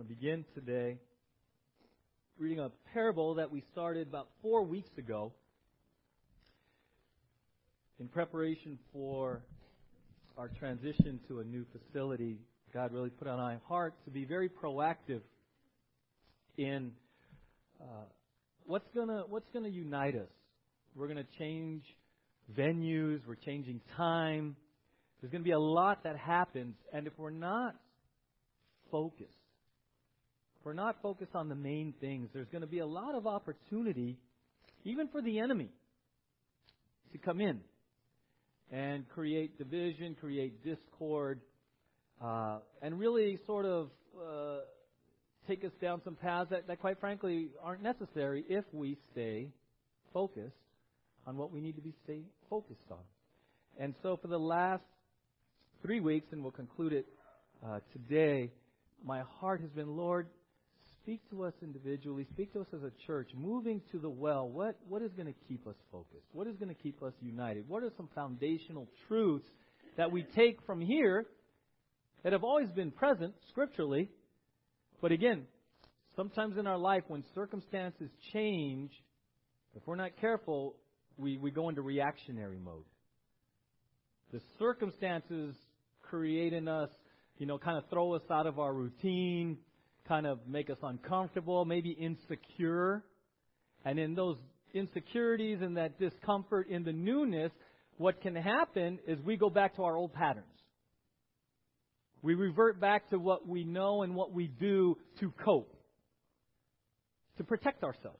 want to begin today reading a parable that we started about four weeks ago in preparation for our transition to a new facility. God really put on my heart to be very proactive in uh, what's gonna what's gonna unite us. We're gonna change venues. We're changing time. There's going to be a lot that happens, and if we're not focused, if we're not focused on the main things, there's going to be a lot of opportunity, even for the enemy, to come in and create division, create discord, uh, and really sort of uh, take us down some paths that, that, quite frankly, aren't necessary if we stay focused on what we need to be stay focused on. And so, for the last three weeks, and we'll conclude it uh, today, my heart has been, Lord, speak to us individually, speak to us as a church, moving to the well. What, what is going to keep us focused? What is going to keep us united? What are some foundational truths that we take from here that have always been present scripturally? But again, sometimes in our life when circumstances change, if we're not careful, we, we go into reactionary mode. The circumstances create in us you know, kind of throw us out of our routine, kind of make us uncomfortable, maybe insecure. And in those insecurities and that discomfort in the newness, what can happen is we go back to our old patterns. We revert back to what we know and what we do to cope, to protect ourselves.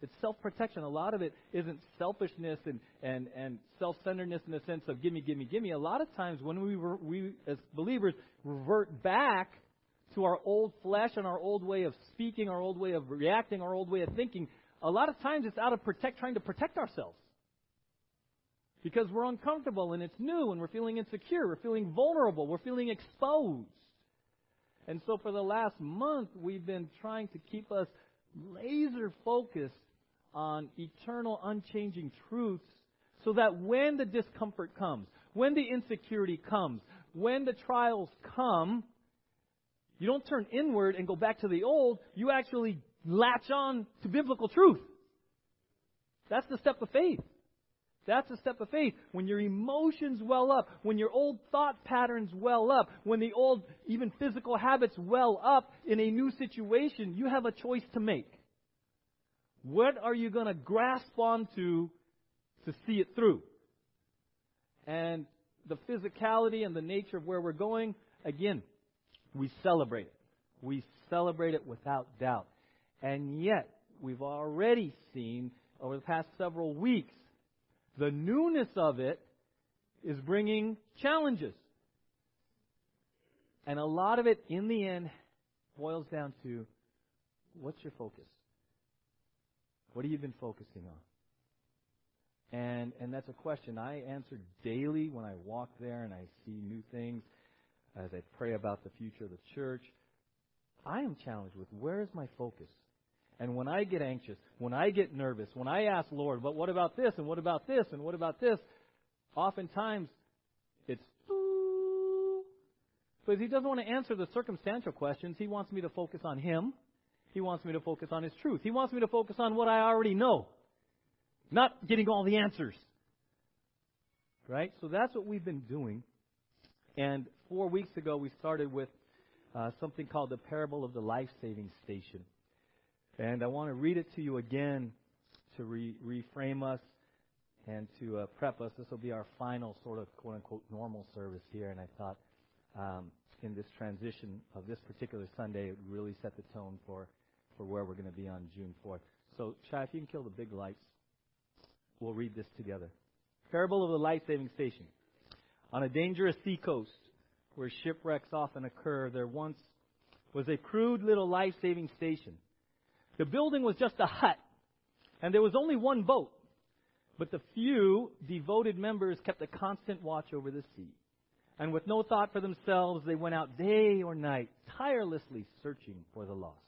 It's self protection. A lot of it isn't selfishness and, and, and self centeredness in the sense of gimme, gimme, gimme. A lot of times when we, re- we, as believers, revert back to our old flesh and our old way of speaking, our old way of reacting, our old way of thinking, a lot of times it's out of protect, trying to protect ourselves. Because we're uncomfortable and it's new and we're feeling insecure, we're feeling vulnerable, we're feeling exposed. And so for the last month, we've been trying to keep us laser focused on eternal, unchanging truths so that when the discomfort comes, when the insecurity comes, when the trials come, you don't turn inward and go back to the old. You actually latch on to biblical truth. That's the step of faith. That's a step of faith. When your emotions well up, when your old thought patterns well up, when the old, even physical habits well up in a new situation, you have a choice to make. What are you going to grasp onto to see it through? And the physicality and the nature of where we're going, again, we celebrate it. We celebrate it without doubt. And yet, we've already seen over the past several weeks, the newness of it is bringing challenges. And a lot of it, in the end, boils down to what's your focus? What have you been focusing on? And and that's a question I answer daily when I walk there and I see new things Uh, as I pray about the future of the church. I am challenged with where is my focus? And when I get anxious, when I get nervous, when I ask Lord, but what about this and what about this and what about this? Oftentimes it's because he doesn't want to answer the circumstantial questions. He wants me to focus on him he wants me to focus on His truth. He wants me to focus on what I already know, not getting all the answers. Right? So that's what we've been doing. And four weeks ago, we started with uh, something called the parable of the life saving station. And I want to read it to you again to re- reframe us and to uh, prep us. This will be our final sort of quote unquote normal service here. And I thought um, in this transition of this particular Sunday, it really set the tone for for where we're going to be on June 4th. So, Chai, if you can kill the big lights, we'll read this together. Parable of the life saving station. On a dangerous sea coast where shipwrecks often occur, there once was a crude little life saving station. The building was just a hut, and there was only one boat. But the few devoted members kept a constant watch over the sea. And with no thought for themselves, they went out day or night, tirelessly searching for the lost.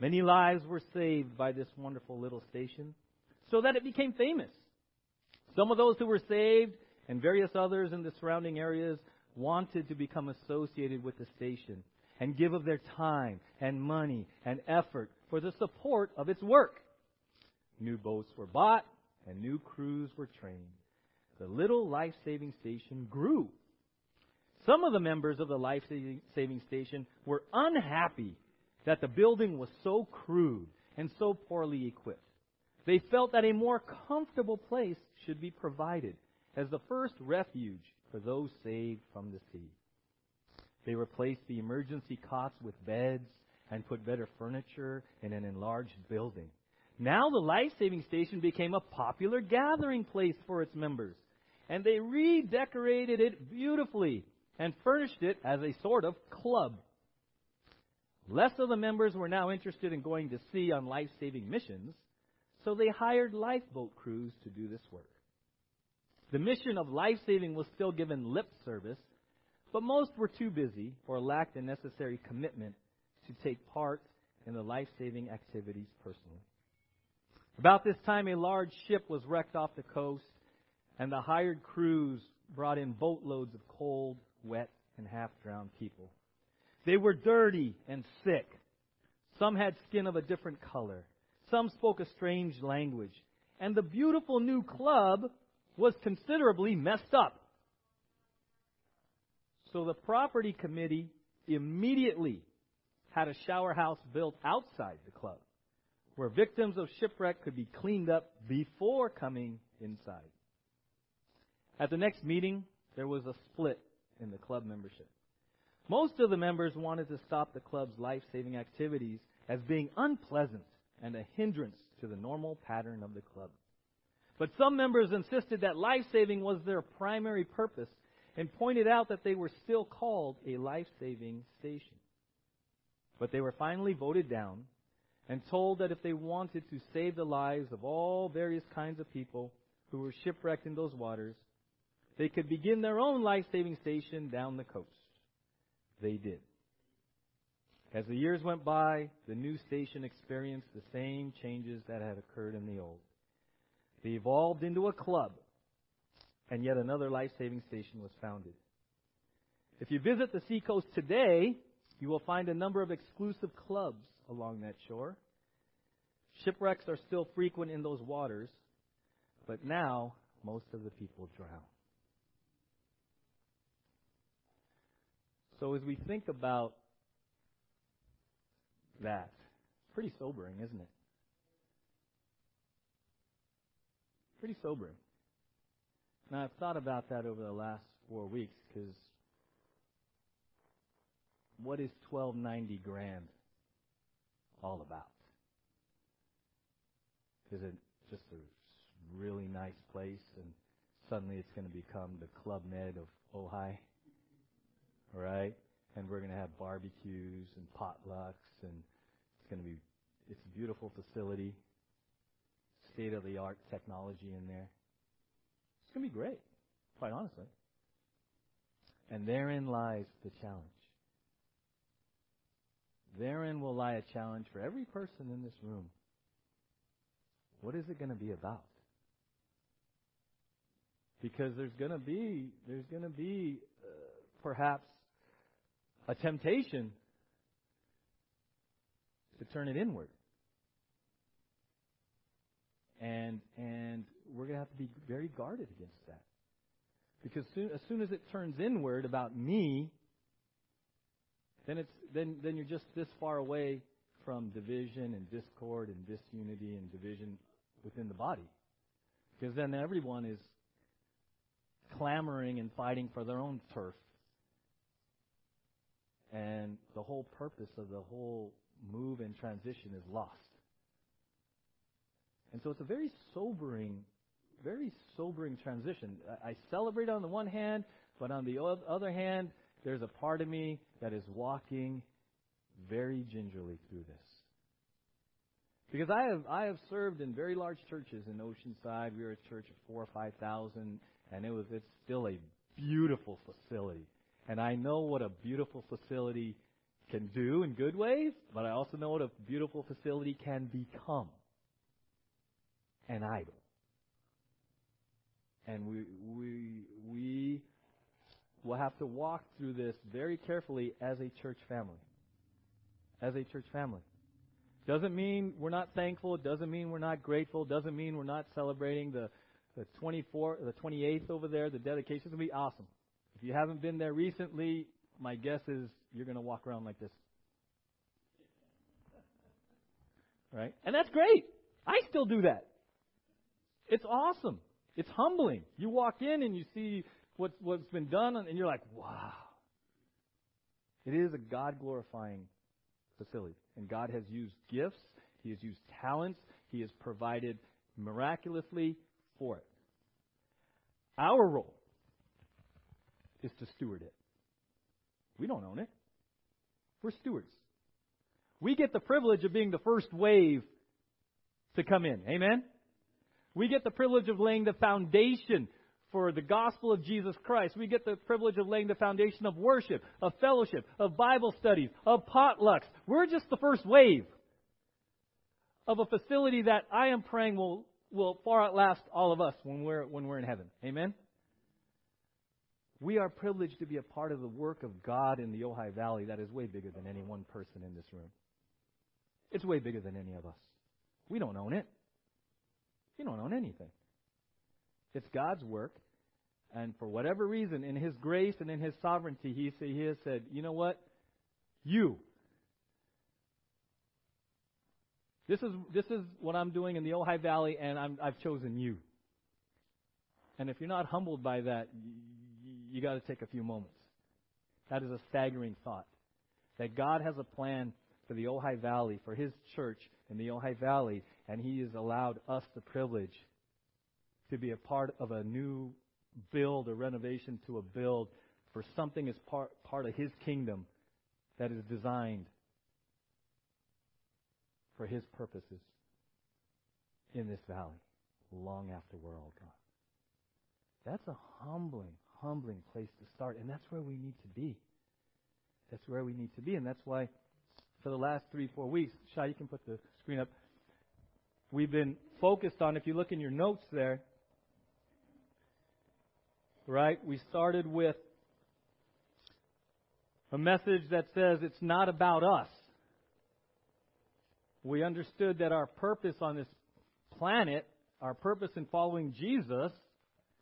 Many lives were saved by this wonderful little station so that it became famous. Some of those who were saved and various others in the surrounding areas wanted to become associated with the station. and give of their time and money and effort for the support of its work. New boats were bought and new crews were trained. The little life saving station grew. Some of the members of the life saving station were unhappy that the building was so crude and so poorly equipped. They felt that a more comfortable place should be provided as the first refuge for those saved from the sea. They replaced the emergency cots with beds and put better furniture in an enlarged building. Now the life saving station became a popular gathering place for its members, and they redecorated it beautifully and furnished it as a sort of club. Less of the members were now interested in going to sea on life saving missions, so they hired lifeboat crews to do this work. The mission of life saving was still given lip service, but most were too busy or lacked the necessary commitment to take part in the life saving activities personally. About this time, a large ship was wrecked off the coast, and the hired crews brought in boatloads of cold, wet, and half drowned people. They were dirty and sick. Some had skin of a different color. Some spoke a strange language. And the beautiful new club was considerably messed up. So the property committee immediately had a shower house built outside the club where victims of shipwreck could be cleaned up before coming inside. At the next meeting, there was a split in the club membership. Most of the members wanted to stop the club's life saving activities as being unpleasant and a hindrance to the normal pattern of the club. But some members insisted that life saving was their primary purpose and pointed out that they were still called a life saving station. But they were finally voted down and told that if they wanted to save the lives of all various kinds of people who were shipwrecked in those waters, they could begin their own life saving station down the coast. They did. As the years went by, the new station experienced the same changes that had occurred in the old. They evolved into a club, and yet another life saving station was founded. If you visit the seacoast today, you will find a number of exclusive clubs along that shore. Shipwrecks are still frequent in those waters, but now most of the people drown. So as we think about that, pretty sobering, isn't it? Pretty sobering. Now, I've thought about that over the last four weeks because what is 1290 grand all about? Is it just a really nice place and suddenly it's going to become the Club Med of Ojai? Right? And we're going to have barbecues and potlucks and it's going to be, it's a beautiful facility, state of the art technology in there. It's going to be great, quite honestly. And therein lies the challenge. Therein will lie a challenge for every person in this room. What is it going to be about? Because there's going to be there's going to be uh, perhaps a temptation to turn it inward. And and we're going to have to be very guarded against that. Because soon, as soon as it turns inward about me, then it's then then you're just this far away from division and discord and disunity and division within the body. Because then everyone is clamoring and fighting for their own turf. And the whole purpose of the whole move and transition is lost. And so it's a very sobering, very sobering transition. I celebrate on the one hand, but on the other hand, there's a part of me that is walking very gingerly through this. Because I have I have served in very large churches in Oceanside. We were a church of four or five thousand, and it was it's still a beautiful facility. And I know what a beautiful facility can do in good ways, but I also know what a beautiful facility can become. An idol. And we we we will have to walk through this very carefully as a church family. As a church family. Doesn't mean we're not thankful. Doesn't mean we're not grateful. Doesn't mean we're not celebrating the, the 24, the 28th over there. The dedication is going to be awesome. If you haven't been there recently, my guess is you're going to walk around like this. Right? And that's great. I still do that. It's awesome. It's humbling. You walk in and you see what, what's been done, and you're like, wow. It is a God glorifying facility. And God has used gifts, He has used talents, He has provided miraculously for it. Our role is to steward it. We don't own it. We're stewards. We get the privilege of being the first wave to come in. Amen? We get the privilege of laying the foundation for the gospel of Jesus Christ. We get the privilege of laying the foundation of worship, of fellowship, of Bible studies, of potlucks. We're just the first wave of a facility that I am praying will, will far outlast all of us when we're, when we're in heaven. Amen? We are privileged to be a part of the work of God in the Ojai Valley that is way bigger than any one person in this room. It's way bigger than any of us. We don't own it. You don't own anything. It's God's work. And for whatever reason, in His grace and in His sovereignty, He, he has said, you know what? You. This is, this is what I'm doing in the Ojai Valley, and I'm, I've chosen you. And if you're not humbled by that, you, you got to take a few moments. That is a staggering thought. That God has a plan for the Ojai Valley, for His church in the Ojai Valley, and He has allowed us the privilege to be a part of a new build, a renovation to a build for something as part, part of His kingdom that is designed for His purposes in this valley long after we're all gone. That's a humbling, humbling place to start, and that's where we need to be. That's where we need to be, and that's why for the last three, four weeks, Shai, you can put the screen up. We've been focused on, if you look in your notes there, right? We started with a message that says it's not about us. We understood that our purpose on this planet, our purpose in following Jesus,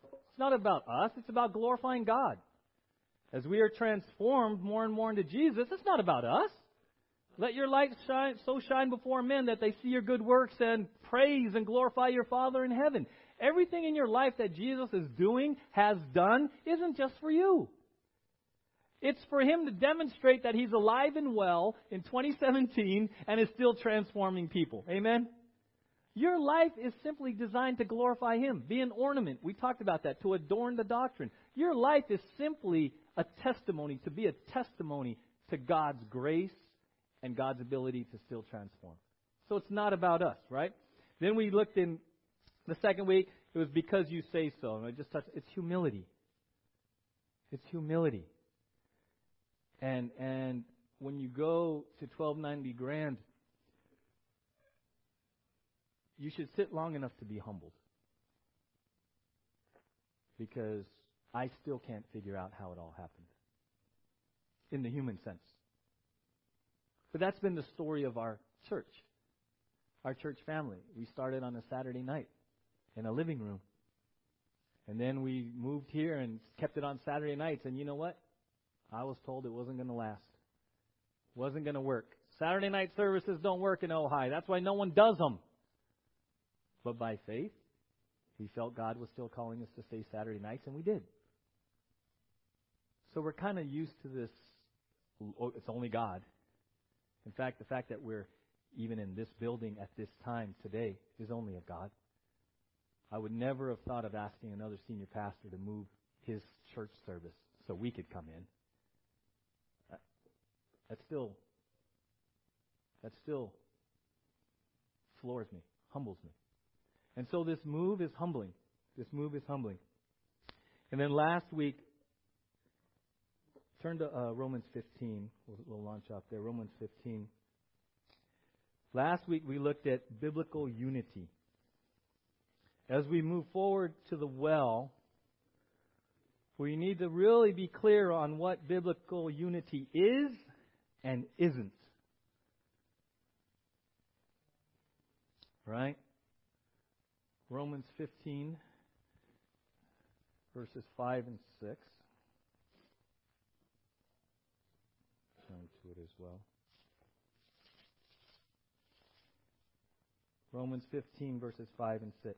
it's not about us, it's about glorifying God. As we are transformed more and more into Jesus, it's not about us. Let your light shine, so shine before men that they see your good works and praise and glorify your Father in heaven. Everything in your life that Jesus is doing, has done, isn't just for you. It's for Him to demonstrate that He's alive and well in 2017 and is still transforming people. Amen? Your life is simply designed to glorify Him, be an ornament. We talked about that, to adorn the doctrine. Your life is simply a testimony, to be a testimony to God's grace and God's ability to still transform. So it's not about us, right? Then we looked in the second week, it was because you say so. And I just touched it's humility. It's humility. And and when you go to 1290 Grand, you should sit long enough to be humbled. Because I still can't figure out how it all happened. In the human sense. But that's been the story of our church, our church family. We started on a Saturday night in a living room. And then we moved here and kept it on Saturday nights. And you know what? I was told it wasn't going to last. Wasn't going to work. Saturday night services don't work in Ojai. That's why no one does them. But by faith, we felt God was still calling us to stay Saturday nights, and we did. So we're kind of used to this. Oh, it's only God. In fact, the fact that we're even in this building at this time today is only of God. I would never have thought of asking another senior pastor to move his church service so we could come in. That, that still that still floors me, humbles me. And so this move is humbling. This move is humbling. And then last week, turn to uh, Romans 15. We'll, we'll launch off there. Romans 15. Last week we looked at biblical unity. As we move forward to the well, We need to really be clear on what biblical unity is and isn't. Right? Romans 15, verses 5 and 6. Turn to it as well. Romans 15, verses 5 and 6.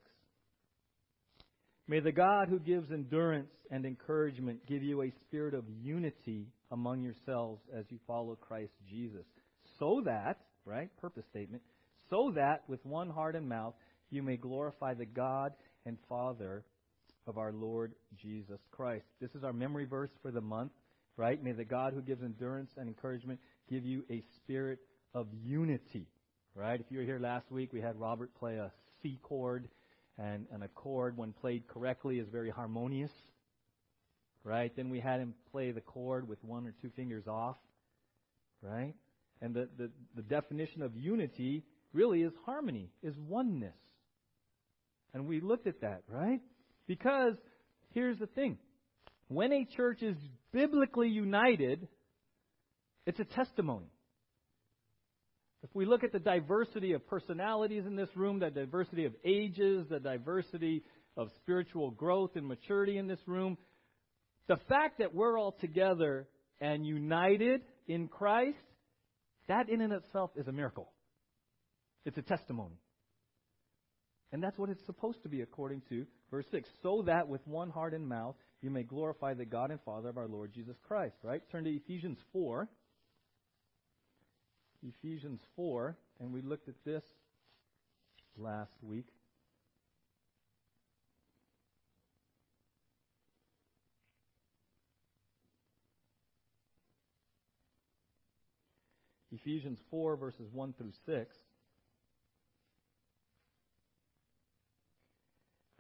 May the God who gives endurance and encouragement give you a spirit of unity among yourselves as you follow Christ Jesus. So that, right, purpose statement, so that with one heart and mouth you may glorify the God and Father of our Lord Jesus Christ. This is our memory verse for the month, right? May the God who gives endurance and encouragement give you a spirit of unity, right? If you were here last week, we had Robert play a C chord and, and a chord, when played correctly, is very harmonious. Right? Then we had him play the chord with one or two fingers off. Right? And the, the, the definition of unity really is harmony, is oneness. And we looked at that, right? Because here's the thing when a church is biblically united, it's a testimony. If we look at the diversity of personalities in this room, the diversity of ages, the diversity of spiritual growth and maturity in this room, the fact that we're all together and united in Christ, that in and itself is a miracle. It's a testimony. And that's what it's supposed to be according to verse 6. So that with one heart and mouth you may glorify the God and Father of our Lord Jesus Christ. Right? Turn to Ephesians 4. Ephesians 4, and we looked at this last week. Ephesians 4, verses 1 through 6.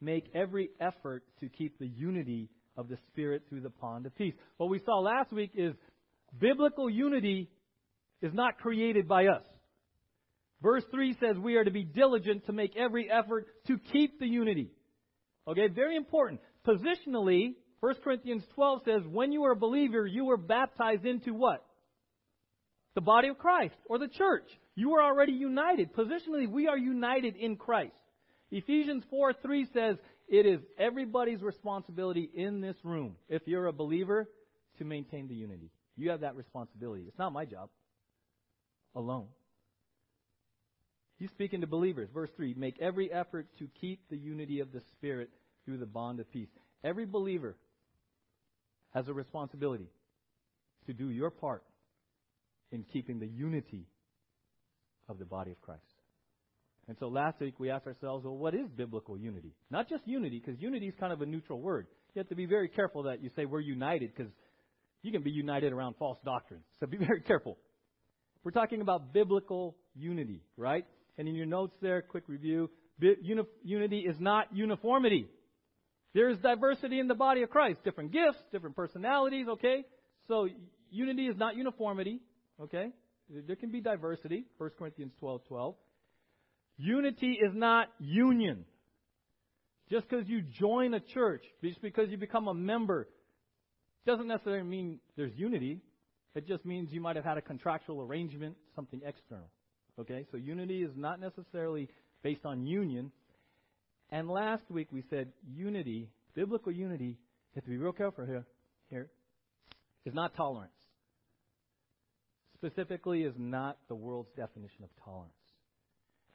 Make every effort to keep the unity of the Spirit through the bond of peace. What we saw last week is biblical unity is not created by us. Verse 3 says we are to be diligent to make every effort to keep the unity. Okay, very important. Positionally, 1 Corinthians 12 says when you were a believer, you were baptized into what? The body of Christ or the church. You are already united. Positionally, we are united in Christ. Ephesians 4 3 says it is everybody's responsibility in this room, if you're a believer, to maintain the unity. You have that responsibility. It's not my job alone. He's speaking to believers. Verse 3 Make every effort to keep the unity of the Spirit through the bond of peace. Every believer has a responsibility to do your part in keeping the unity of the body of Christ. And so last week we asked ourselves, well, what is biblical unity? Not just unity, because unity is kind of a neutral word. You have to be very careful that you say we're united, because you can be united around false doctrine. So be very careful. We're talking about biblical unity, right? And in your notes there, quick review unity is not uniformity. There is diversity in the body of Christ, different gifts, different personalities, okay? So unity is not uniformity, okay? There can be diversity, 1 Corinthians 12 12. Unity is not union. Just because you join a church, just because you become a member, doesn't necessarily mean there's unity. It just means you might have had a contractual arrangement, something external. Okay? So unity is not necessarily based on union. And last week we said unity, biblical unity, you have to be real careful here, here, is not tolerance. Specifically, is not the world's definition of tolerance.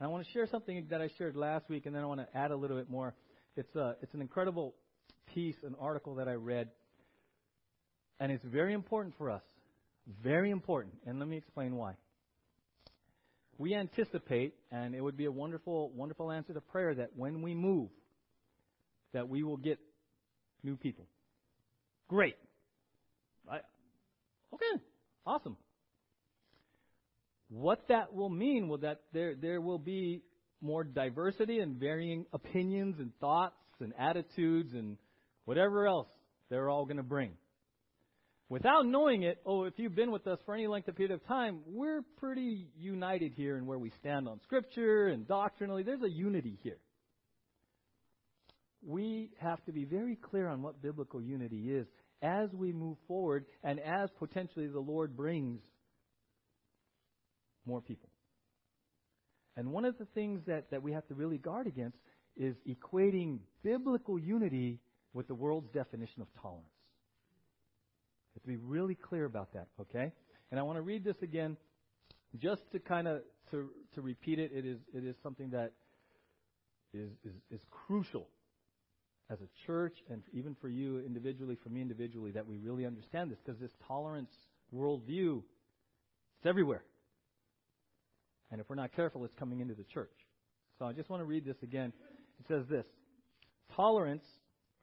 And I want to share something that I shared last week, and then I want to add a little bit more. It's, a, it's an incredible piece, an article that I read, and it's very important for us. Very important. And let me explain why. We anticipate, and it would be a wonderful, wonderful answer to prayer that when we move, that we will get new people. Great. Right? Okay, awesome. What that will mean will that there there will be more diversity and varying opinions and thoughts and attitudes and whatever else they're all going to bring. Without knowing it, oh, if you've been with us for any length of period of time, we're pretty united here in where we stand on Scripture and doctrinally. There's a unity here. We have to be very clear on what biblical unity is as we move forward and as potentially the Lord brings more people. And one of the things that, that we have to really guard against is equating biblical unity with the world's definition of tolerance. We have to be really clear about that, okay? And I want to read this again just to kind of to, to repeat it. It is, it is something that is, is, is crucial as a church and even for you individually, for me individually, that we really understand this because this tolerance worldview, it's everywhere. And if we're not careful, it's coming into the church. So I just want to read this again. It says this Tolerance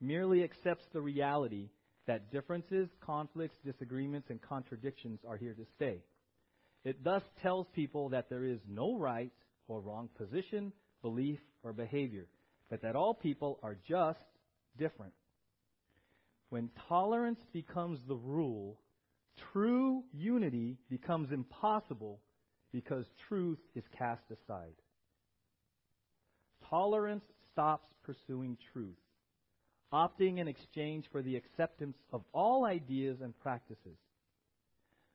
merely accepts the reality that differences, conflicts, disagreements, and contradictions are here to stay. It thus tells people that there is no right or wrong position, belief, or behavior, but that all people are just different. When tolerance becomes the rule, true unity becomes impossible because truth is cast aside. Tolerance stops pursuing truth, opting in exchange for the acceptance of all ideas and practices.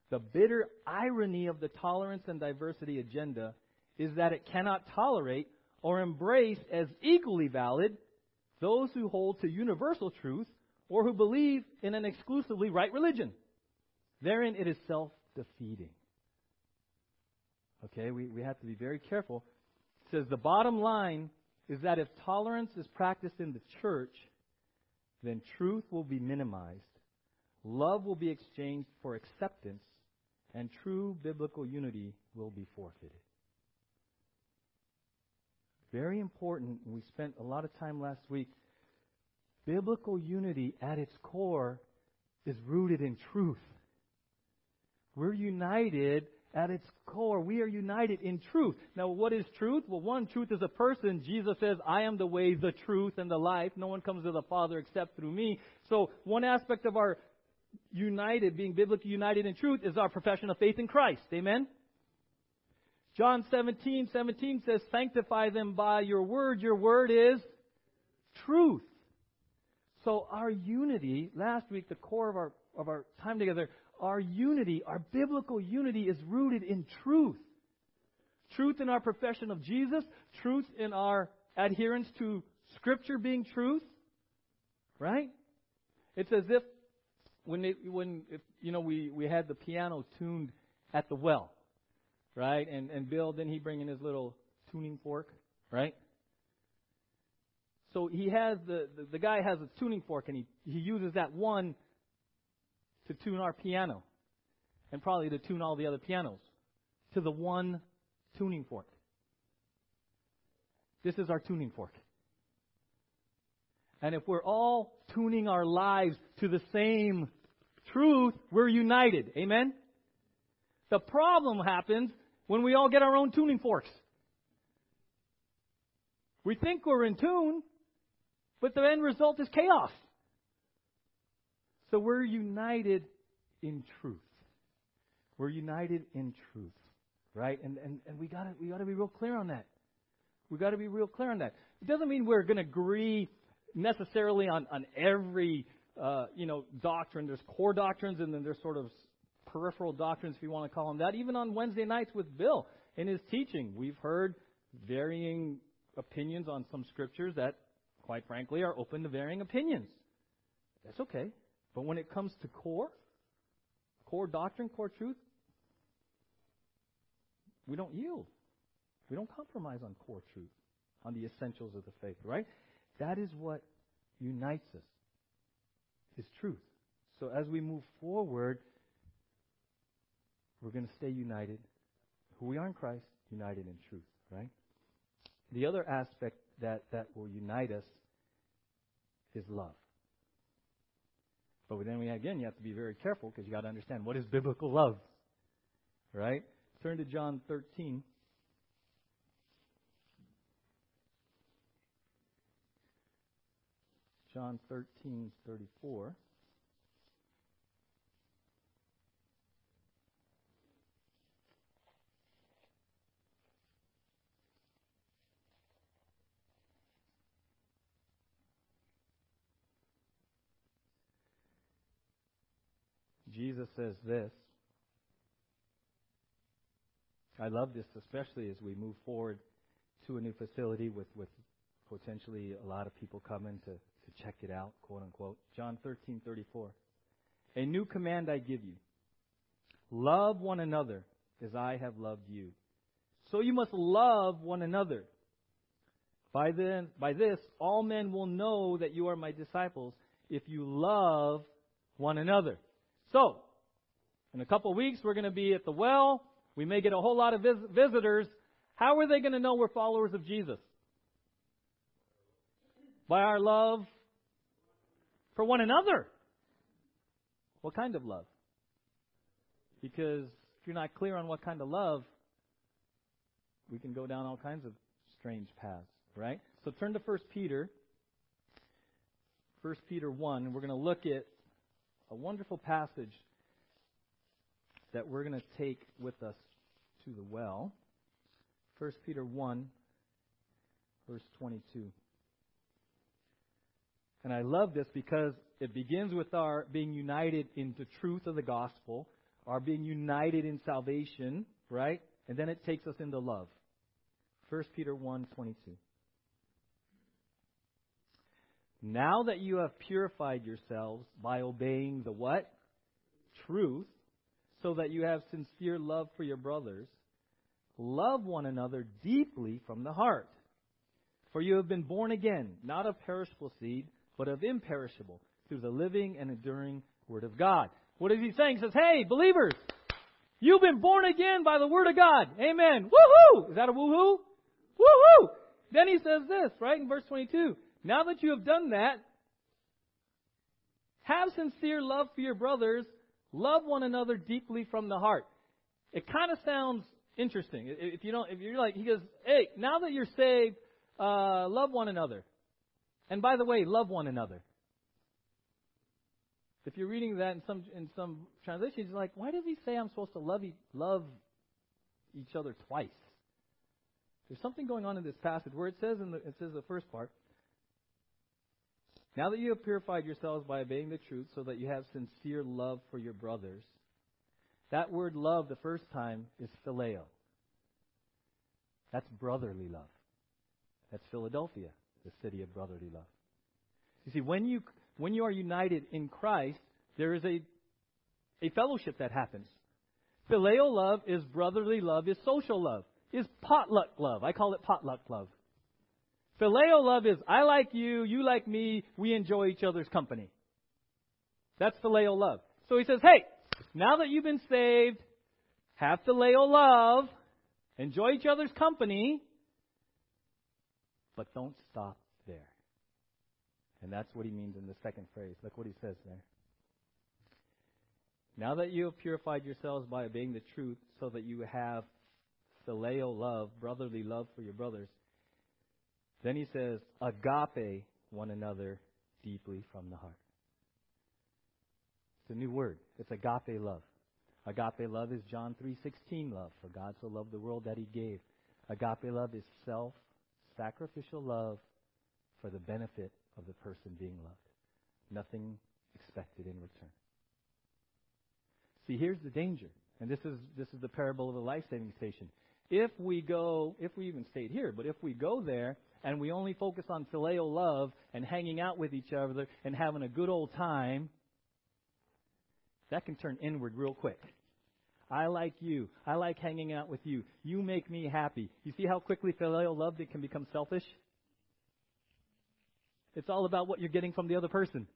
The bitter irony of the tolerance and diversity agenda is that it cannot tolerate or embrace as equally valid those who hold to universal truth or who believe in an exclusively right religion. Therein it is self defeating. Okay, we, we have to be very careful. It says the bottom line is that if tolerance is practiced in the church, then truth will be minimized, love will be exchanged for acceptance, and true biblical unity will be forfeited. Very important, we spent a lot of time last week. Biblical unity at its core is rooted in truth. We're united at its core, we are united in truth. Now, what is truth? Well, one, truth is a person. Jesus says, I am the way, the truth, and the life. No one comes to the Father except through me. So, one aspect of our united, being biblically united in truth, is our profession of faith in Christ. Amen? John 17, 17 says, Sanctify them by your word. Your word is truth. So, our unity, last week, the core of our, of our time together, our unity, our biblical unity, is rooted in truth. Truth in our profession of Jesus, truth in our adherence to Scripture being truth, right? It's as if when they, when if, you know we we had the piano tuned at the well, right? And and Bill then he bring in his little tuning fork, right? So he has the, the the guy has a tuning fork and he he uses that one to tune our piano and probably to tune all the other pianos to the one tuning fork. This is our tuning fork. And if we're all tuning our lives to the same truth, we're united. Amen? The problem happens when we all get our own tuning forks. We think we're in tune, but the end result is chaos. So we're united in truth. We're united in truth. Right? And and, and we gotta we gotta be real clear on that. We gotta be real clear on that. It doesn't mean we're gonna agree necessarily on, on every uh, you know doctrine. There's core doctrines and then there's sort of peripheral doctrines, if you want to call them that. Even on Wednesday nights with Bill in his teaching, we've heard varying opinions on some scriptures that, quite frankly, are open to varying opinions. That's okay. But when it comes to core, core doctrine, core truth, we don't yield. We don't compromise on core truth, on the essentials of the faith, right? That is what unites us, is truth. So as we move forward, we're going to stay united. Who we are in Christ, united in truth, right? The other aspect that, that will unite us is love. But then we again, you have to be very careful because you got to understand what is biblical love. Right? Turn to John 13. John 13, 34. Jesus says this. I love this, especially as we move forward to a new facility with, with potentially a lot of people coming to, to check it out, quote unquote. John 13, 34. A new command I give you. Love one another as I have loved you. So you must love one another. By, then, by this, all men will know that you are my disciples if you love one another. So, in a couple weeks, we're going to be at the well. We may get a whole lot of vis- visitors. How are they going to know we're followers of Jesus? By our love for one another. What kind of love? Because if you're not clear on what kind of love, we can go down all kinds of strange paths, right? So turn to 1 Peter. 1 Peter 1, and we're going to look at a wonderful passage that we're going to take with us to the well. 1 Peter 1, verse 22. And I love this because it begins with our being united in the truth of the gospel, our being united in salvation, right? And then it takes us into love. 1 Peter 1, 22. Now that you have purified yourselves by obeying the what? Truth, so that you have sincere love for your brothers, love one another deeply from the heart. For you have been born again, not of perishable seed, but of imperishable, through the living and enduring Word of God. What is he saying? He says, Hey, believers, you've been born again by the Word of God. Amen. Woohoo! Is that a woohoo? Woohoo! Then he says this, right, in verse 22. Now that you have done that, have sincere love for your brothers, love one another deeply from the heart. It kind of sounds interesting. If you don't, if you're like, he goes, hey, now that you're saved, uh, love one another. And by the way, love one another. If you're reading that in some in some translations, you're like, why does he say I'm supposed to love e- love each other twice? There's something going on in this passage where it says in the it says the first part, now that you have purified yourselves by obeying the truth, so that you have sincere love for your brothers. That word love, the first time, is phileo. That's brotherly love. That's Philadelphia, the city of brotherly love. You see, when you when you are united in Christ, there is a a fellowship that happens. Phileo love is brotherly love, is social love, is potluck love. I call it potluck love. Phileo love is I like you, you like me, we enjoy each other's company. That's phileo love. So he says, hey, now that you've been saved, have phileo love, enjoy each other's company, but don't stop there. And that's what he means in the second phrase. Look what he says there. Now that you have purified yourselves by obeying the truth, so that you have phileo love, brotherly love for your brothers, then he says, agape one another deeply from the heart. It's a new word. It's agape love. Agape love is John 3:16 love. For God so loved the world that he gave. Agape love is self-sacrificial love for the benefit of the person being loved. Nothing expected in return. See, here's the danger. And this is this is the parable of the life-saving station. If we go, if we even stayed here, but if we go there and we only focus on phileo love and hanging out with each other and having a good old time, that can turn inward real quick. I like you. I like hanging out with you. You make me happy. You see how quickly filial love can become selfish? It's all about what you're getting from the other person.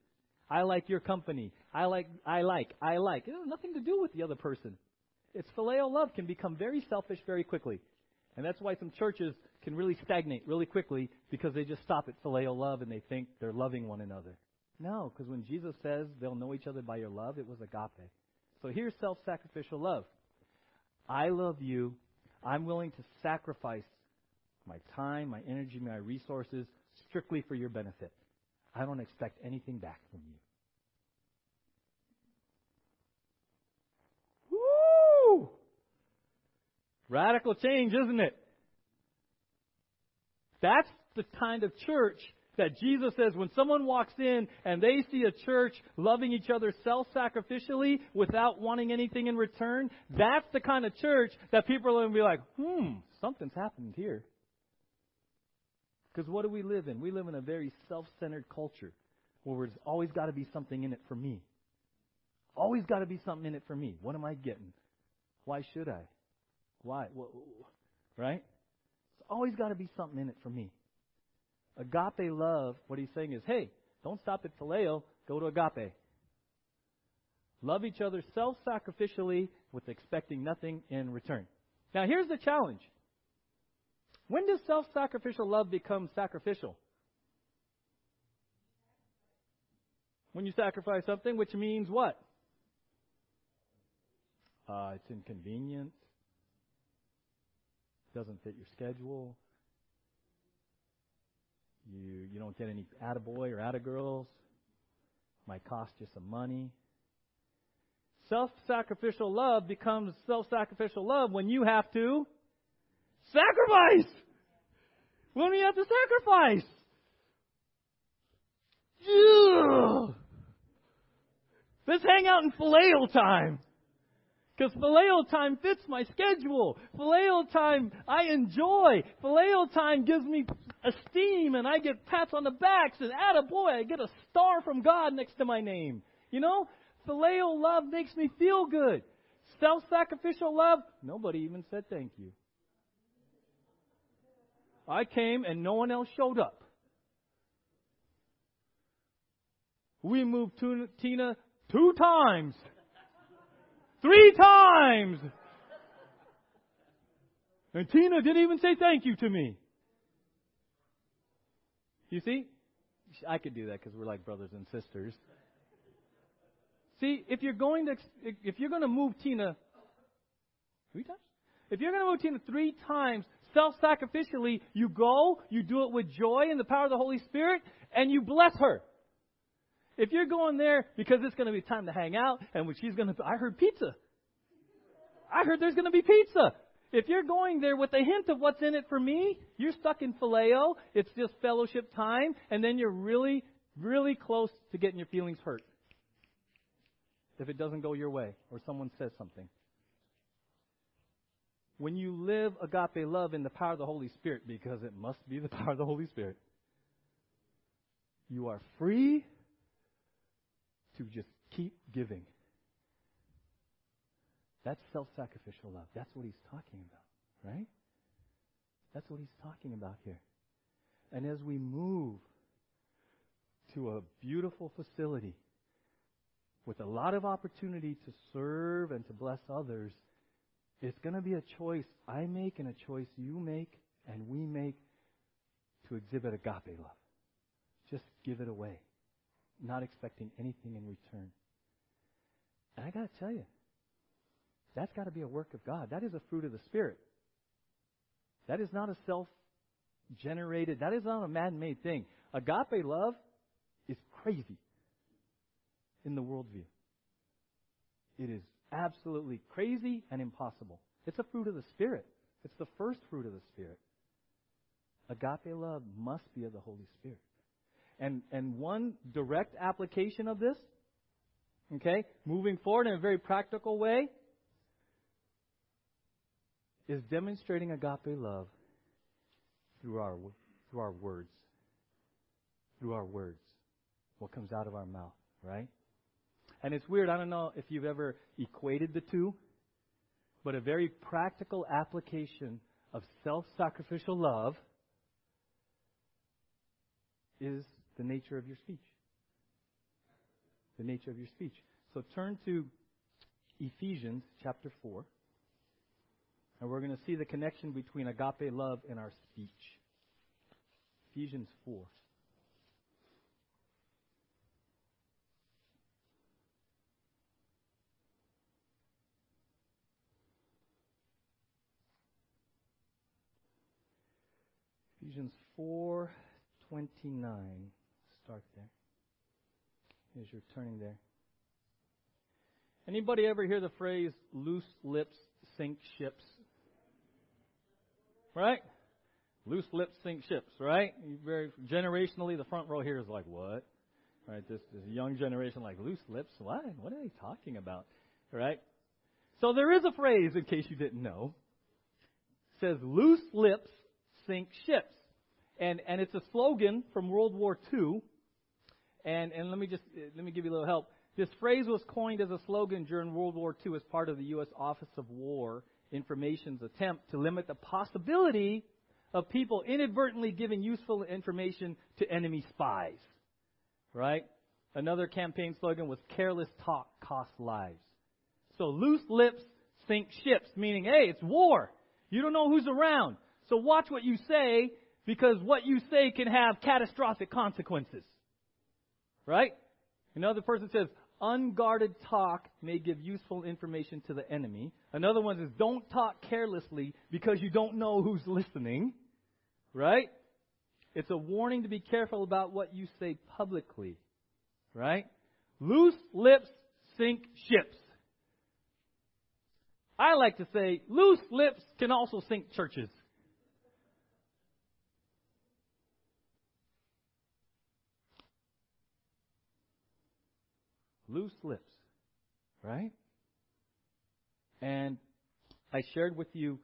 I like your company. I like, I like, I like. It has nothing to do with the other person. It's phileo love can become very selfish very quickly. And that's why some churches can really stagnate really quickly because they just stop at phileo love and they think they're loving one another. No, because when Jesus says they'll know each other by your love, it was agape. So here's self sacrificial love. I love you. I'm willing to sacrifice my time, my energy, my resources strictly for your benefit. I don't expect anything back from you. Radical change, isn't it? That's the kind of church that Jesus says when someone walks in and they see a church loving each other self sacrificially without wanting anything in return, that's the kind of church that people are going to be like, hmm, something's happened here. Because what do we live in? We live in a very self centered culture where there's always got to be something in it for me. Always got to be something in it for me. What am I getting? Why should I? Why? Right? It's always got to be something in it for me. Agape love, what he's saying is, hey, don't stop at phileo, go to agape. Love each other self sacrificially with expecting nothing in return. Now, here's the challenge. When does self sacrificial love become sacrificial? When you sacrifice something, which means what? Uh, it's inconvenient, doesn't fit your schedule, you you don't get any attaboy or attagirls. Might cost you some money. Self-sacrificial love becomes self-sacrificial love when you have to sacrifice. When we have to sacrifice. Ugh. Let's hang out in phileo time. Because phileo time fits my schedule. Phileo time I enjoy. Phileo time gives me esteem and I get pats on the backs and boy, I get a star from God next to my name. You know? Phileo love makes me feel good. Self-sacrificial love, nobody even said thank you. I came and no one else showed up. We moved Tina two times. Three times. And Tina didn't even say thank you to me. You see? I could do that because we're like brothers and sisters. See, if you're going to if you're going to move Tina three times, if you're going to move Tina three times self-sacrificially, you go, you do it with joy and the power of the Holy Spirit, and you bless her. If you're going there because it's going to be time to hang out and when she's going to, I heard pizza. I heard there's going to be pizza. If you're going there with a hint of what's in it for me, you're stuck in phileo. It's just fellowship time, and then you're really, really close to getting your feelings hurt if it doesn't go your way or someone says something. When you live agape love in the power of the Holy Spirit, because it must be the power of the Holy Spirit, you are free to just keep giving. That's self sacrificial love. That's what he's talking about, right? That's what he's talking about here. And as we move to a beautiful facility with a lot of opportunity to serve and to bless others, it's going to be a choice I make and a choice you make and we make to exhibit agape love. Just give it away not expecting anything in return. And I got to tell you, that's got to be a work of God. That is a fruit of the Spirit. That is not a self generated, that is not a man made thing. Agape love is crazy in the worldview. It is absolutely crazy and impossible. It's a fruit of the Spirit. It's the first fruit of the Spirit. Agape love must be of the Holy Spirit. And, and one direct application of this, okay, moving forward in a very practical way, is demonstrating agape love through our, through our words. Through our words. What comes out of our mouth, right? And it's weird, I don't know if you've ever equated the two, but a very practical application of self sacrificial love is the nature of your speech. The nature of your speech. So turn to Ephesians chapter 4, and we're going to see the connection between agape love and our speech. Ephesians 4. Ephesians 4:29 Start there. As you're turning there. Anybody ever hear the phrase loose lips sink ships? Right? Loose lips sink ships, right? Very generationally, the front row here is like, what? Right? This, this young generation, like, loose lips? What? What are they talking about? Right? So there is a phrase, in case you didn't know, it says loose lips sink ships. And, and it's a slogan from World War II. And, and let me just, uh, let me give you a little help. This phrase was coined as a slogan during World War II as part of the U.S. Office of War Information's attempt to limit the possibility of people inadvertently giving useful information to enemy spies. Right? Another campaign slogan was careless talk costs lives. So loose lips sink ships, meaning, hey, it's war. You don't know who's around. So watch what you say because what you say can have catastrophic consequences. Right? Another person says, unguarded talk may give useful information to the enemy. Another one says, don't talk carelessly because you don't know who's listening. Right? It's a warning to be careful about what you say publicly. Right? Loose lips sink ships. I like to say, loose lips can also sink churches. Loose lips, right? And I shared with you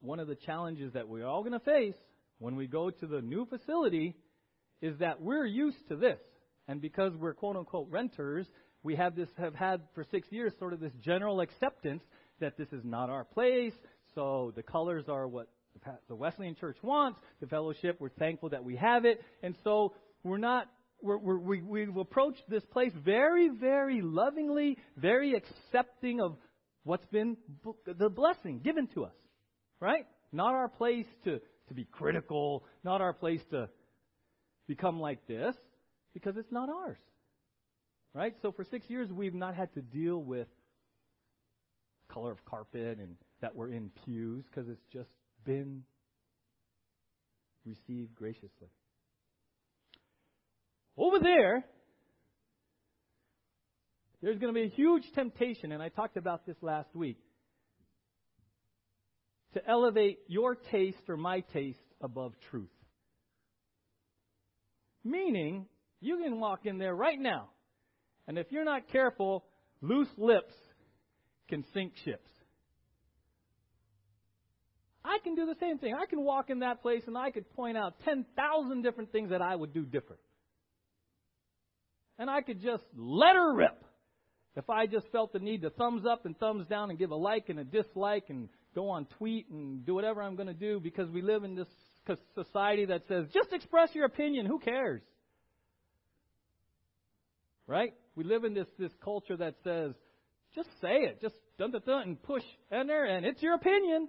one of the challenges that we're all going to face when we go to the new facility is that we're used to this. And because we're quote unquote renters, we have this have had for six years sort of this general acceptance that this is not our place. So the colors are what the Wesleyan Church wants. The fellowship, we're thankful that we have it. And so we're not we're, we're, we approached this place very, very lovingly, very accepting of what's been the blessing given to us. Right? Not our place to, to be critical, not our place to become like this, because it's not ours. Right? So for six years, we've not had to deal with color of carpet and that we're in pews, because it's just been received graciously. Over there, there's going to be a huge temptation, and I talked about this last week, to elevate your taste or my taste above truth. Meaning, you can walk in there right now, and if you're not careful, loose lips can sink ships. I can do the same thing. I can walk in that place and I could point out 10,000 different things that I would do different and I could just let her rip. If I just felt the need to thumbs up and thumbs down and give a like and a dislike and go on tweet and do whatever I'm going to do because we live in this society that says, just express your opinion, who cares? Right? We live in this, this culture that says, just say it, just dun dun dun and push enter and it's your opinion.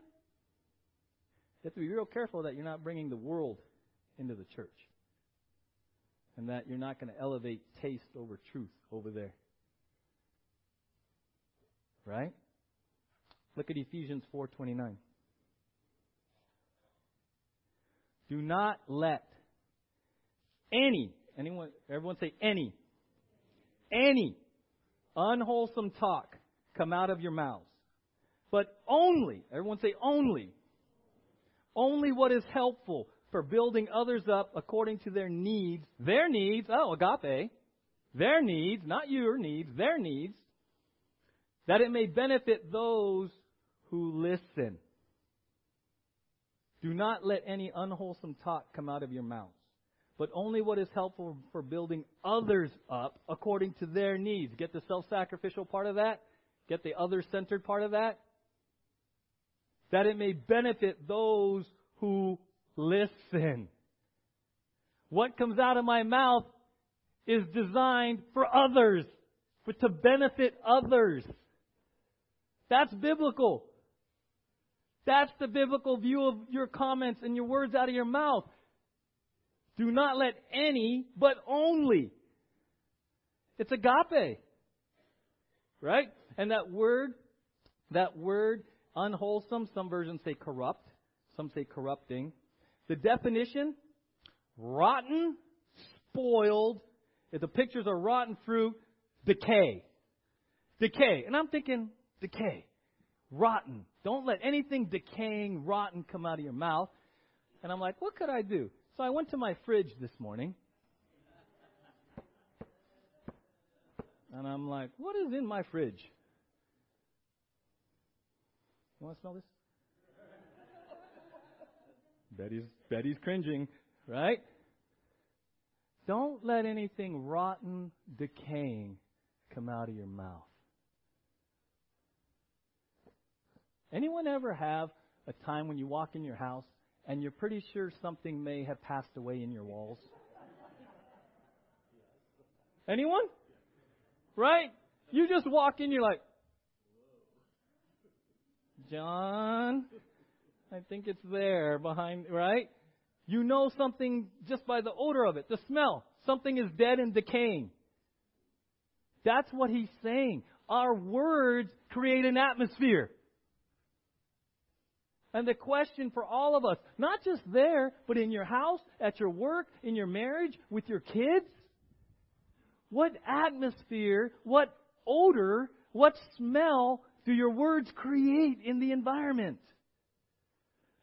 You have to be real careful that you're not bringing the world into the church and that you're not going to elevate taste over truth over there. Right? Look at Ephesians 4:29. Do not let any anyone everyone say any any unwholesome talk come out of your mouths. But only, everyone say only. Only what is helpful for building others up according to their needs. Their needs, oh, agape. Their needs, not your needs, their needs. That it may benefit those who listen. Do not let any unwholesome talk come out of your mouths, but only what is helpful for building others up according to their needs. Get the self sacrificial part of that? Get the other centered part of that? That it may benefit those who listen. What comes out of my mouth is designed for others, for to benefit others. That's biblical. That's the biblical view of your comments and your words out of your mouth. Do not let any, but only. It's agape. Right? And that word, that word, unwholesome, some versions say corrupt, some say corrupting. The definition rotten, spoiled. If the pictures are rotten fruit, decay. Decay. And I'm thinking, decay. Rotten. Don't let anything decaying, rotten come out of your mouth. And I'm like, what could I do? So I went to my fridge this morning. And I'm like, what is in my fridge? You want to smell this? Betty's Betty's cringing, right? Don't let anything rotten, decaying come out of your mouth. Anyone ever have a time when you walk in your house and you're pretty sure something may have passed away in your walls? Anyone? Right? You just walk in, you're like, John, I think it's there behind, right? You know something just by the odor of it, the smell. Something is dead and decaying. That's what he's saying. Our words create an atmosphere. And the question for all of us, not just there, but in your house, at your work, in your marriage, with your kids, what atmosphere, what odor, what smell do your words create in the environment?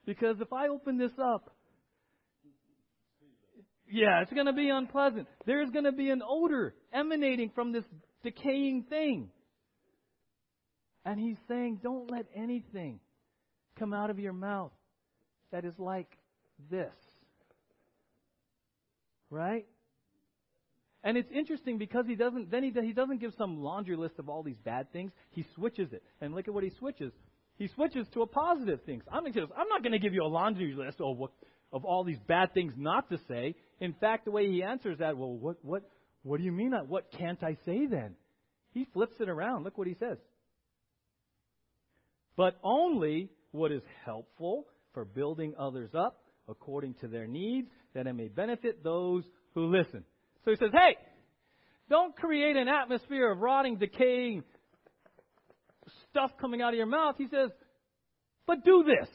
Because if I open this up, yeah, it's going to be unpleasant. There's going to be an odor emanating from this decaying thing. And he's saying, don't let anything come out of your mouth that is like this. Right? And it's interesting because he doesn't then he, he doesn't give some laundry list of all these bad things. He switches it. And look at what he switches. He switches to a positive things. I'm, I'm not going to give you a laundry list of what, of all these bad things not to say. In fact, the way he answers that, well, what what what do you mean? What can't I say then? He flips it around. Look what he says. But only what is helpful for building others up according to their needs, that it may benefit those who listen. So he says, hey, don't create an atmosphere of rotting, decaying stuff coming out of your mouth. He says, but do this.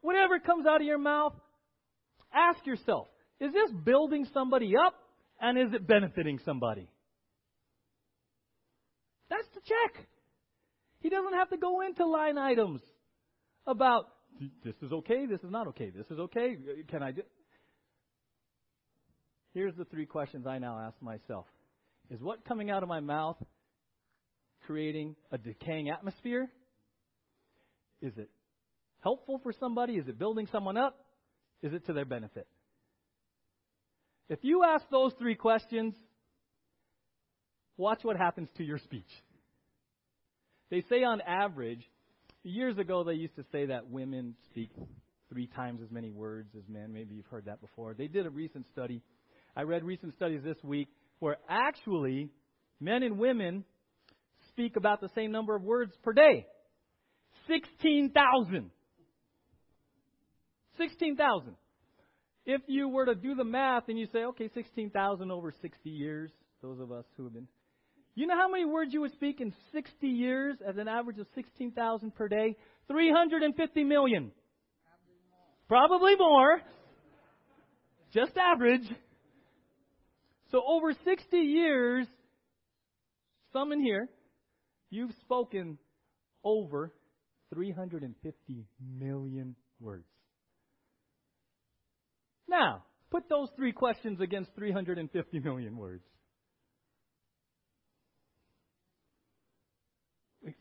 Whatever comes out of your mouth, ask yourself, is this building somebody up and is it benefiting somebody? That's the check. He doesn't have to go into line items about this is okay, this is not okay, this is okay, can I do Here's the three questions I now ask myself. Is what coming out of my mouth creating a decaying atmosphere? Is it helpful for somebody? Is it building someone up? Is it to their benefit? If you ask those three questions, watch what happens to your speech. They say on average, years ago they used to say that women speak three times as many words as men. Maybe you've heard that before. They did a recent study. I read recent studies this week where actually men and women speak about the same number of words per day 16,000. 16,000. If you were to do the math and you say, okay, 16,000 over 60 years, those of us who have been. You know how many words you would speak in 60 years as an average of 16,000 per day? 350 million. Probably more. Just average. So over 60 years, some in here, you've spoken over 350 million words. Now, put those three questions against 350 million words.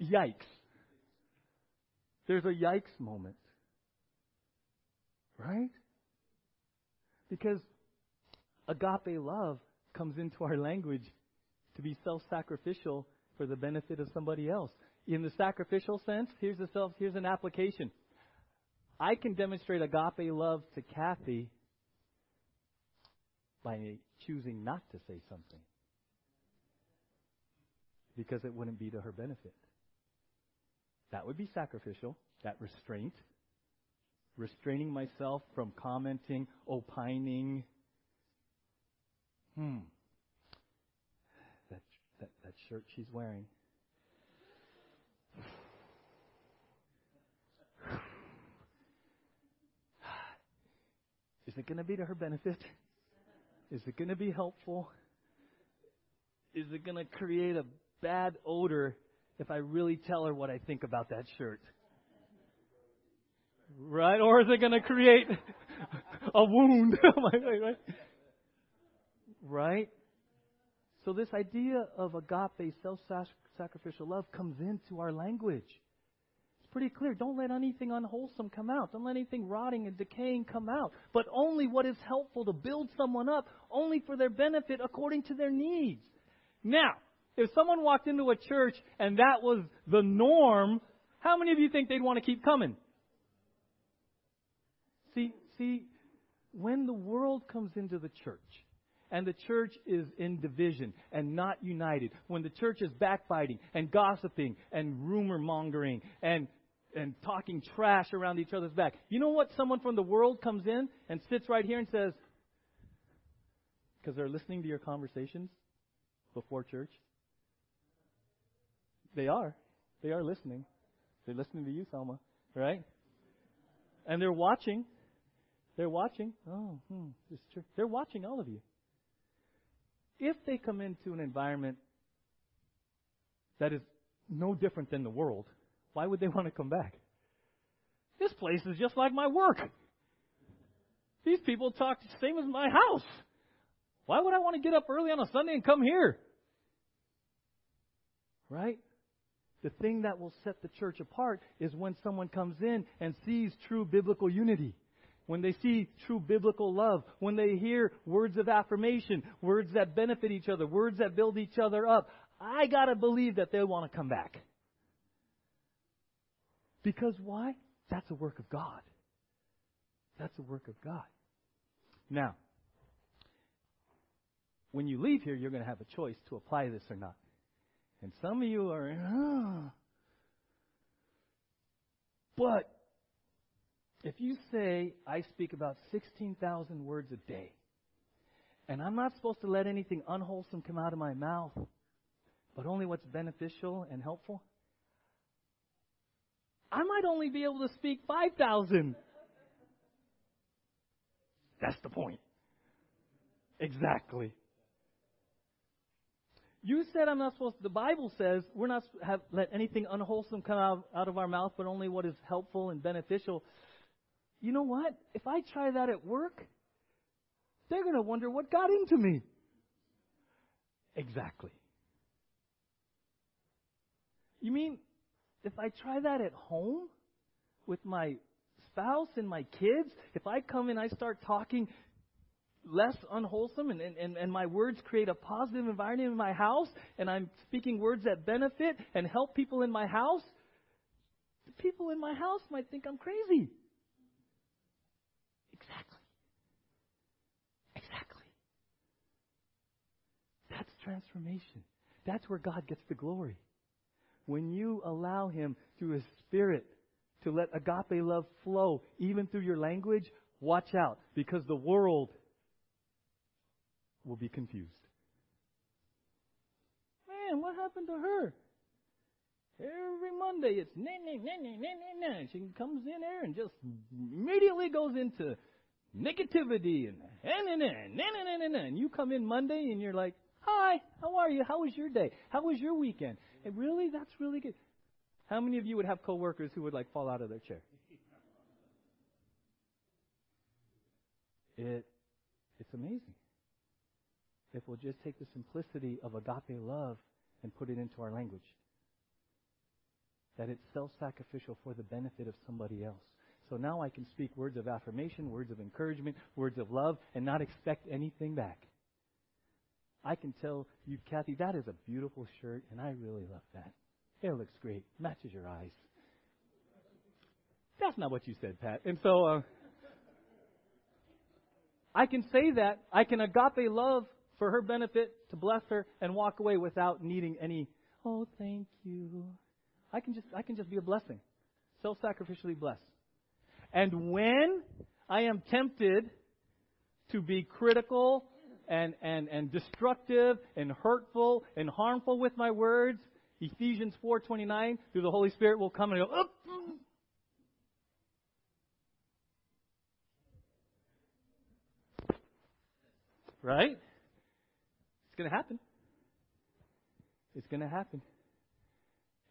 Yikes. There's a yikes moment. Right? Because agape love comes into our language to be self sacrificial for the benefit of somebody else. In the sacrificial sense, here's, self, here's an application. I can demonstrate agape love to Kathy by choosing not to say something because it wouldn't be to her benefit. That would be sacrificial, that restraint. Restraining myself from commenting, opining. Hmm. That, that, shirt she's wearing. Is it going to be to her benefit? Is it going to be helpful? Is it going to create a bad odor if I really tell her what I think about that shirt? Right? Or is it going to create a wound? right? So, this idea of agape, self sacrificial love, comes into our language. It's pretty clear. Don't let anything unwholesome come out. Don't let anything rotting and decaying come out. But only what is helpful to build someone up, only for their benefit according to their needs. Now, if someone walked into a church and that was the norm, how many of you think they'd want to keep coming? See, see, when the world comes into the church, and the church is in division and not united, when the church is backbiting and gossiping and rumor mongering and and talking trash around each other's back. You know what? Someone from the world comes in and sits right here and says, because they're listening to your conversations before church. They are. They are listening. They're listening to you, Selma, right? And they're watching. They're watching. Oh, hmm, this. They're watching all of you if they come into an environment that is no different than the world, why would they want to come back? This place is just like my work. These people talk the same as my house. Why would I want to get up early on a Sunday and come here? Right? The thing that will set the church apart is when someone comes in and sees true biblical unity when they see true biblical love, when they hear words of affirmation, words that benefit each other, words that build each other up, I got to believe that they want to come back. Because why? That's a work of God. That's a work of God. Now, when you leave here, you're going to have a choice to apply this or not. And some of you are, oh. but if you say, I speak about 16,000 words a day, and I'm not supposed to let anything unwholesome come out of my mouth, but only what's beneficial and helpful, I might only be able to speak 5,000. That's the point. Exactly. You said I'm not supposed to, the Bible says we're not have let anything unwholesome come out, out of our mouth, but only what is helpful and beneficial you know what? If I try that at work, they're going to wonder what got into me. Exactly. You mean if I try that at home with my spouse and my kids, if I come and I start talking less unwholesome and, and, and my words create a positive environment in my house and I'm speaking words that benefit and help people in my house, the people in my house might think I'm crazy. Transformation. That's where God gets the glory. When you allow Him through His Spirit to let agape love flow even through your language, watch out because the world will be confused. Man, what happened to her? Every Monday it's na na na na na na. She comes in there and just immediately goes into negativity and na na na na na na. And you come in Monday and you're like, Hi, how are you? How was your day? How was your weekend? And really, that's really good. How many of you would have coworkers who would like fall out of their chair? It, it's amazing. If we'll just take the simplicity of agape love and put it into our language. That it's self sacrificial for the benefit of somebody else. So now I can speak words of affirmation, words of encouragement, words of love, and not expect anything back. I can tell you, Kathy, that is a beautiful shirt, and I really love that. It looks great. Matches your eyes. That's not what you said, Pat. And so uh, I can say that. I can agape love for her benefit to bless her and walk away without needing any, oh, thank you. I can just, I can just be a blessing. Self sacrificially bless. And when I am tempted to be critical and, and, and destructive and hurtful and harmful with my words, Ephesians 4:29 through the Holy Spirit will come and go, right? It's going to happen. It's going to happen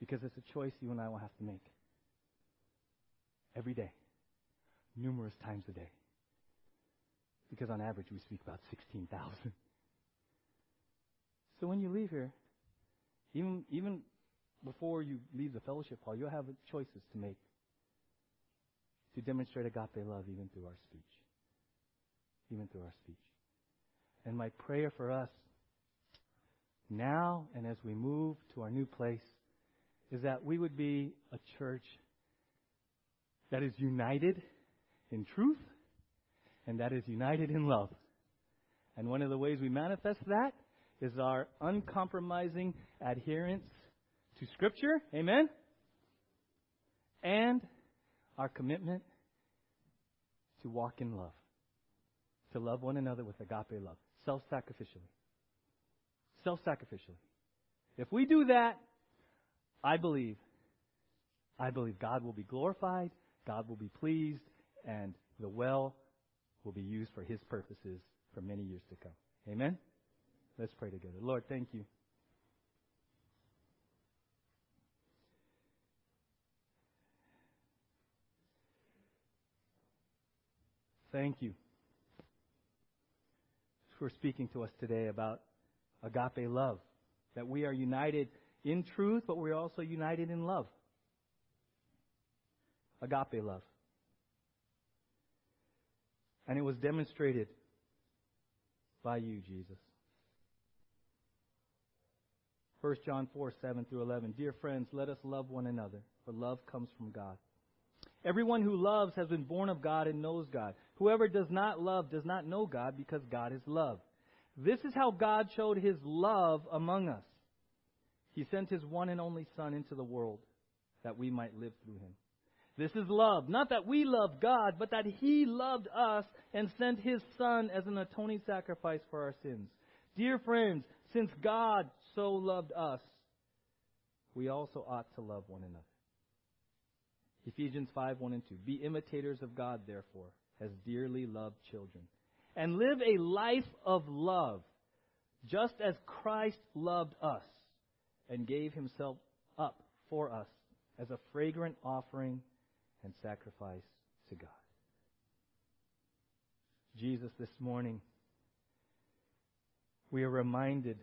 because it's a choice you and I will have to make every day, numerous times a day. Because on average, we speak about 16,000. So when you leave here, even, even before you leave the fellowship hall, you'll have choices to make to demonstrate agape love even through our speech. Even through our speech. And my prayer for us now and as we move to our new place is that we would be a church that is united in truth and that is united in love. And one of the ways we manifest that is our uncompromising adherence to Scripture. Amen? And our commitment to walk in love. To love one another with agape love. Self sacrificially. Self sacrificially. If we do that, I believe, I believe God will be glorified, God will be pleased, and the well will be used for His purposes for many years to come. Amen? Let's pray together. Lord, thank you. Thank you for speaking to us today about agape love. That we are united in truth, but we're also united in love. Agape love. And it was demonstrated by you, Jesus. 1 John 4, 7 through 11. Dear friends, let us love one another, for love comes from God. Everyone who loves has been born of God and knows God. Whoever does not love does not know God because God is love. This is how God showed his love among us. He sent his one and only Son into the world that we might live through him. This is love. Not that we love God, but that he loved us and sent his Son as an atoning sacrifice for our sins. Dear friends, since God so loved us, we also ought to love one another. Ephesians 5 1 and 2. Be imitators of God, therefore, as dearly loved children. And live a life of love, just as Christ loved us and gave himself up for us as a fragrant offering and sacrifice to God. Jesus, this morning, we are reminded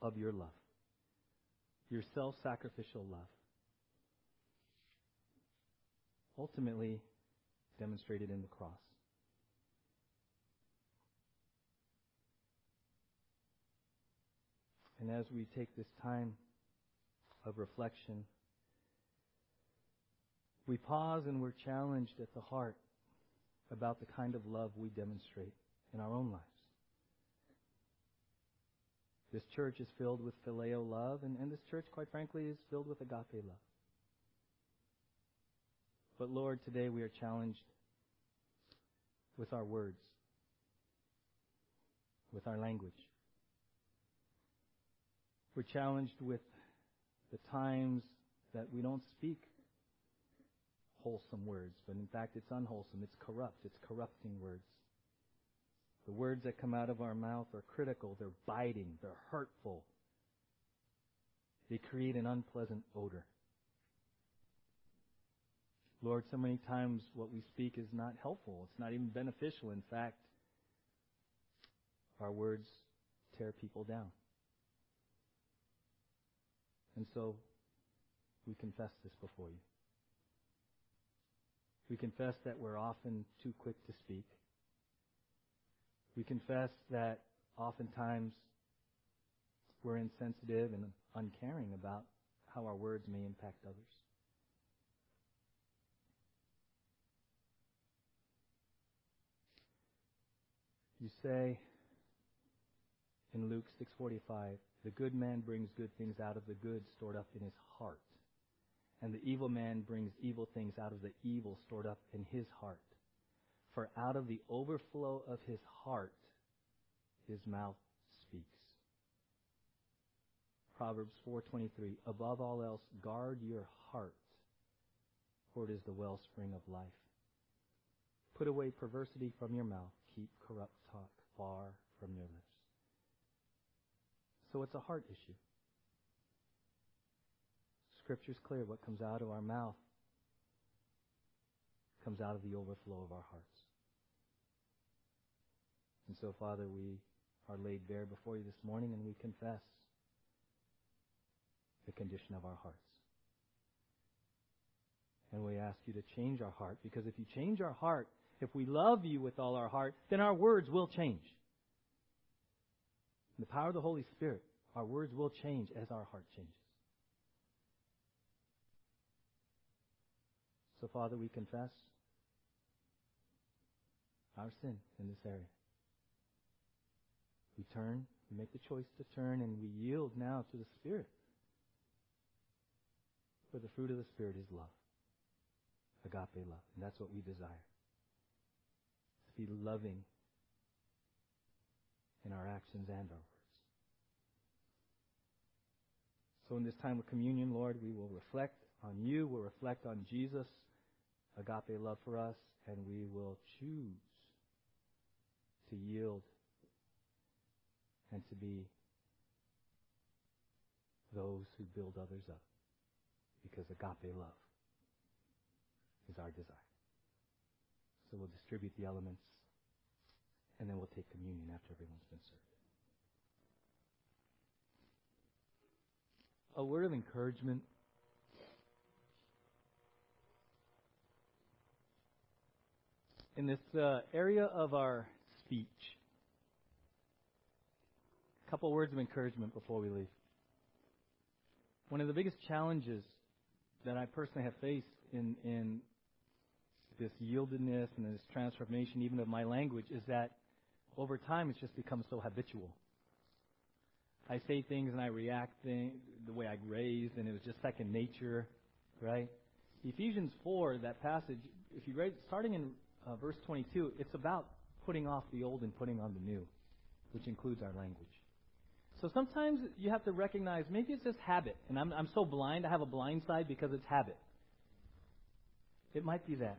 of your love, your self sacrificial love. Ultimately, demonstrated in the cross. And as we take this time of reflection, we pause and we're challenged at the heart about the kind of love we demonstrate in our own lives. This church is filled with phileo love, and, and this church, quite frankly, is filled with agape love. But Lord, today we are challenged with our words, with our language. We're challenged with the times that we don't speak wholesome words, but in fact it's unwholesome. It's corrupt. It's corrupting words. The words that come out of our mouth are critical. They're biting. They're hurtful. They create an unpleasant odor. Lord, so many times what we speak is not helpful. It's not even beneficial. In fact, our words tear people down. And so we confess this before you. We confess that we're often too quick to speak. We confess that oftentimes we're insensitive and uncaring about how our words may impact others. You say in Luke 6:45, "The good man brings good things out of the good stored up in his heart, and the evil man brings evil things out of the evil stored up in his heart. For out of the overflow of his heart, his mouth speaks." Proverbs 4:23, "Above all else, guard your heart, for it is the wellspring of life." Put away perversity from your mouth keep corrupt talk far from your lips. So it's a heart issue. Scripture's clear. What comes out of our mouth comes out of the overflow of our hearts. And so, Father, we are laid bare before you this morning and we confess the condition of our hearts. And we ask you to change our heart because if you change our heart, if we love you with all our heart, then our words will change. In the power of the Holy Spirit, our words will change as our heart changes. So, Father, we confess our sin in this area. We turn, we make the choice to turn, and we yield now to the Spirit. For the fruit of the Spirit is love. Agape love. And that's what we desire. To be loving in our actions and our words. So in this time of communion, Lord, we will reflect on you, we'll reflect on Jesus, agape love for us, and we will choose to yield and to be those who build others up. Because agape love is our desire. So we'll distribute the elements and then we'll take communion after everyone's been served. A word of encouragement. In this uh, area of our speech, a couple words of encouragement before we leave. One of the biggest challenges that I personally have faced in, in this yieldedness and this transformation, even of my language, is that over time it's just become so habitual. I say things and I react thing, the way I raised, and it was just second nature, right? Ephesians 4, that passage, if you read, starting in uh, verse 22, it's about putting off the old and putting on the new, which includes our language. So sometimes you have to recognize maybe it's just habit, and I'm, I'm so blind, I have a blind side because it's habit. It might be that.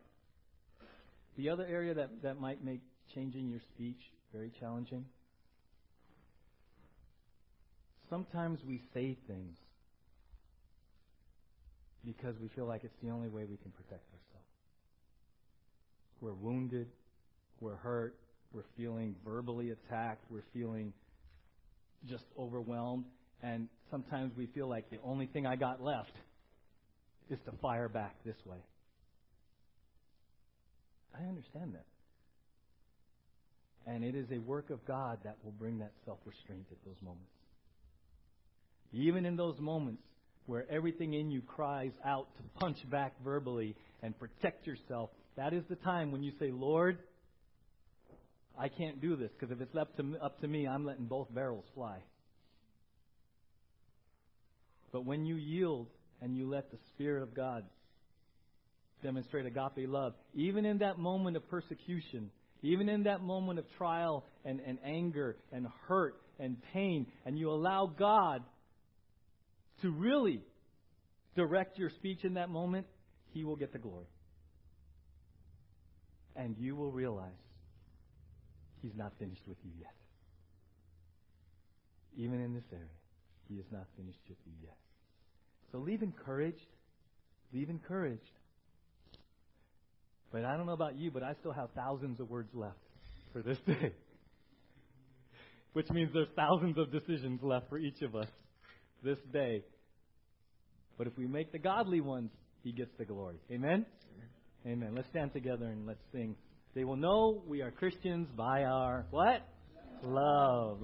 The other area that, that might make changing your speech very challenging sometimes we say things because we feel like it's the only way we can protect ourselves. We're wounded, we're hurt, we're feeling verbally attacked, we're feeling just overwhelmed, and sometimes we feel like the only thing I got left is to fire back this way. I understand that. And it is a work of God that will bring that self restraint at those moments. Even in those moments where everything in you cries out to punch back verbally and protect yourself, that is the time when you say, Lord, I can't do this because if it's up to, up to me, I'm letting both barrels fly. But when you yield and you let the Spirit of God demonstrate agape love, even in that moment of persecution, even in that moment of trial and, and anger and hurt and pain, and you allow God to really direct your speech in that moment, He will get the glory. And you will realize He's not finished with you yet. Even in this area, He is not finished with you yet. So leave encouraged. Leave encouraged. But I don't know about you, but I still have thousands of words left for this day. Which means there's thousands of decisions left for each of us this day. But if we make the godly ones, He gets the glory. Amen? Amen. Let's stand together and let's sing. They will know we are Christians by our what? Love.